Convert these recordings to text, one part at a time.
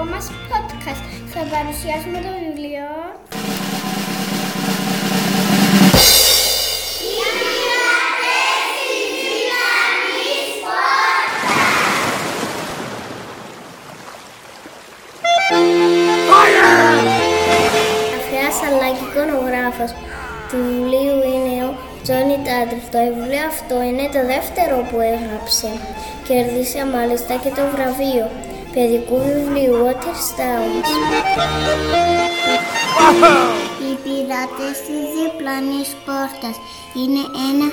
Αγίου στο δικό μας podcast. Θα παρουσιάσουμε το βιβλίο... Αφιάς Σαλάκη, εικονογράφος του βιβλίου είναι ο Τζόνι Τάντρεφ. Το βιβλίο αυτό είναι το δεύτερο που έγραψε. Κέρδισε μάλιστα και το βραβείο παιδικούς βιβλίου Waterstones. Οι πειρατές της διπλανής πόρτας είναι ένα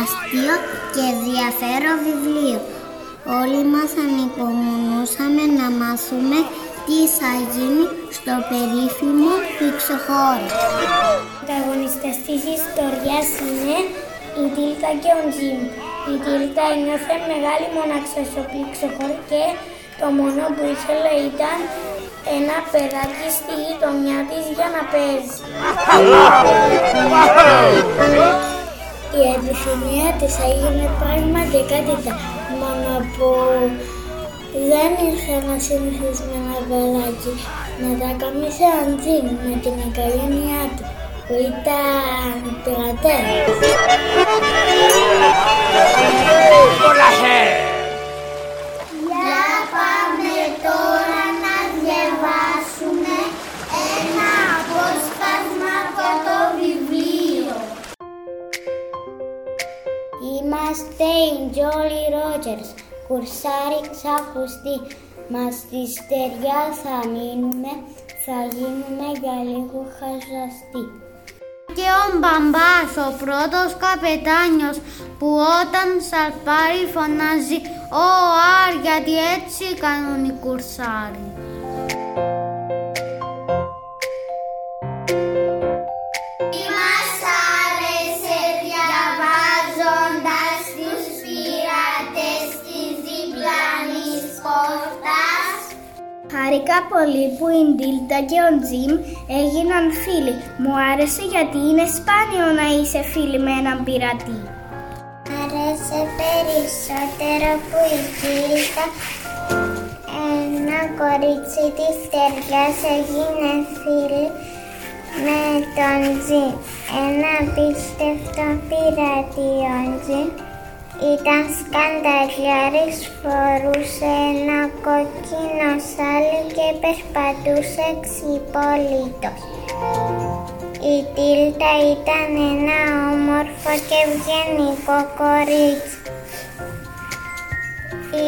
αστείο και ενδιαφέρον βιβλίο. Όλοι μας ανυπομονούσαμε να μάθουμε τι θα γίνει στο περίφημο πυξοχώρο. Οι πρωταγωνιστές της ιστορίας είναι η Τίλτα και ο Τζιμ. Η Τίλτα ένιωθε μεγάλη μοναξιά στο πυξοχώρο και το μόνο που ήθελε ήταν ένα παιδάκι στη γειτονιά της για να παίζει. Η επιθυμία της έγινε πραγματικότητα μόνο που δεν ήρθε ένα συνηθισμένο παιδάκι να τα κάνει σε αντζίν με την οικογένειά του που ήταν πειρατές. Για Είμαστε οι Jolly Rogers, κουρσάρι ξακουστή. Μας στη στεριά θα μείνουμε, θα γίνουμε για λίγο χαζαστοί. Και ο μπαμπάς, ο πρώτος καπετάνιος, που όταν σαλπάρει φωνάζει «Ω, αρ, γιατί έτσι κάνουν οι κουρσάρι». Χαρήκα πολύ που η Ντίλτα και ο Τζιμ έγιναν φίλοι. Μου άρεσε γιατί είναι σπάνιο να είσαι φίλοι με έναν πειρατή. Άρεσε περισσότερο που η Ντίλτα ένα κορίτσι της στεριάς έγινε φίλη με τον Τζιμ. Ένα απίστευτο πειρατή ο Τζιμ. Ήταν σκανταλιάρης, φορούσε ένα κόκκινο σάλι και περπατούσε ξυπόλυτος. Η Τίλτα ήταν ένα όμορφο και ευγενικό κορίτσι.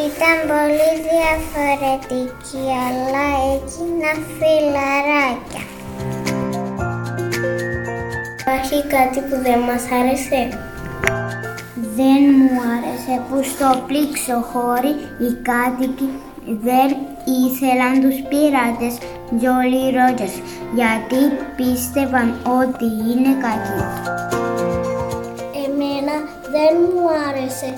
Ήταν πολύ διαφορετική, αλλά έγιναν φιλαράκια. Υπάρχει κάτι που δεν μας άρεσε; Δεν μου άρεσε που στο πλήξο χώρι οι κάτοικοι δεν ήθελαν τους πειρατές Jolly Rogers γιατί πίστευαν ότι είναι κακοί. Εμένα δεν μου άρεσε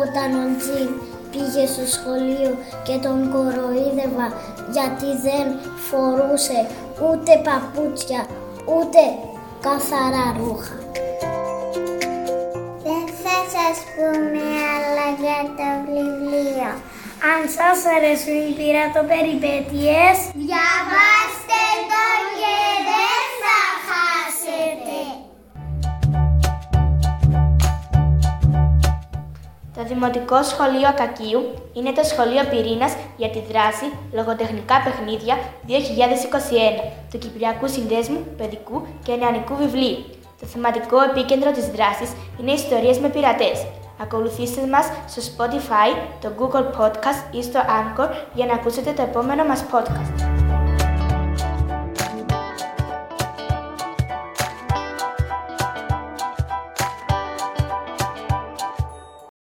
όταν ο Τζιμ πήγε στο σχολείο και τον κοροϊδεύα γιατί δεν φορούσε ούτε παπούτσια ούτε καθαρά ρούχα. Δεν θα σας πούμε άλλα για το βιβλίο. Αν σας αρέσουν οι πειρατοπεριπέτειες, διαβάστε το και δεν θα χάσετε. Το Δημοτικό Σχολείο Ακακίου είναι το σχολείο πυρήνας για τη δράση λογοτεχνικά παιχνίδια 2021 του Κυπριακού Συνδέσμου Παιδικού και Νεανικού Βιβλίου. Το θεματικό επίκεντρο της δράσης είναι ιστορίες με πειρατές. Ακολουθήστε μας στο Spotify, το Google Podcast ή στο Anchor για να ακούσετε το επόμενο μας podcast.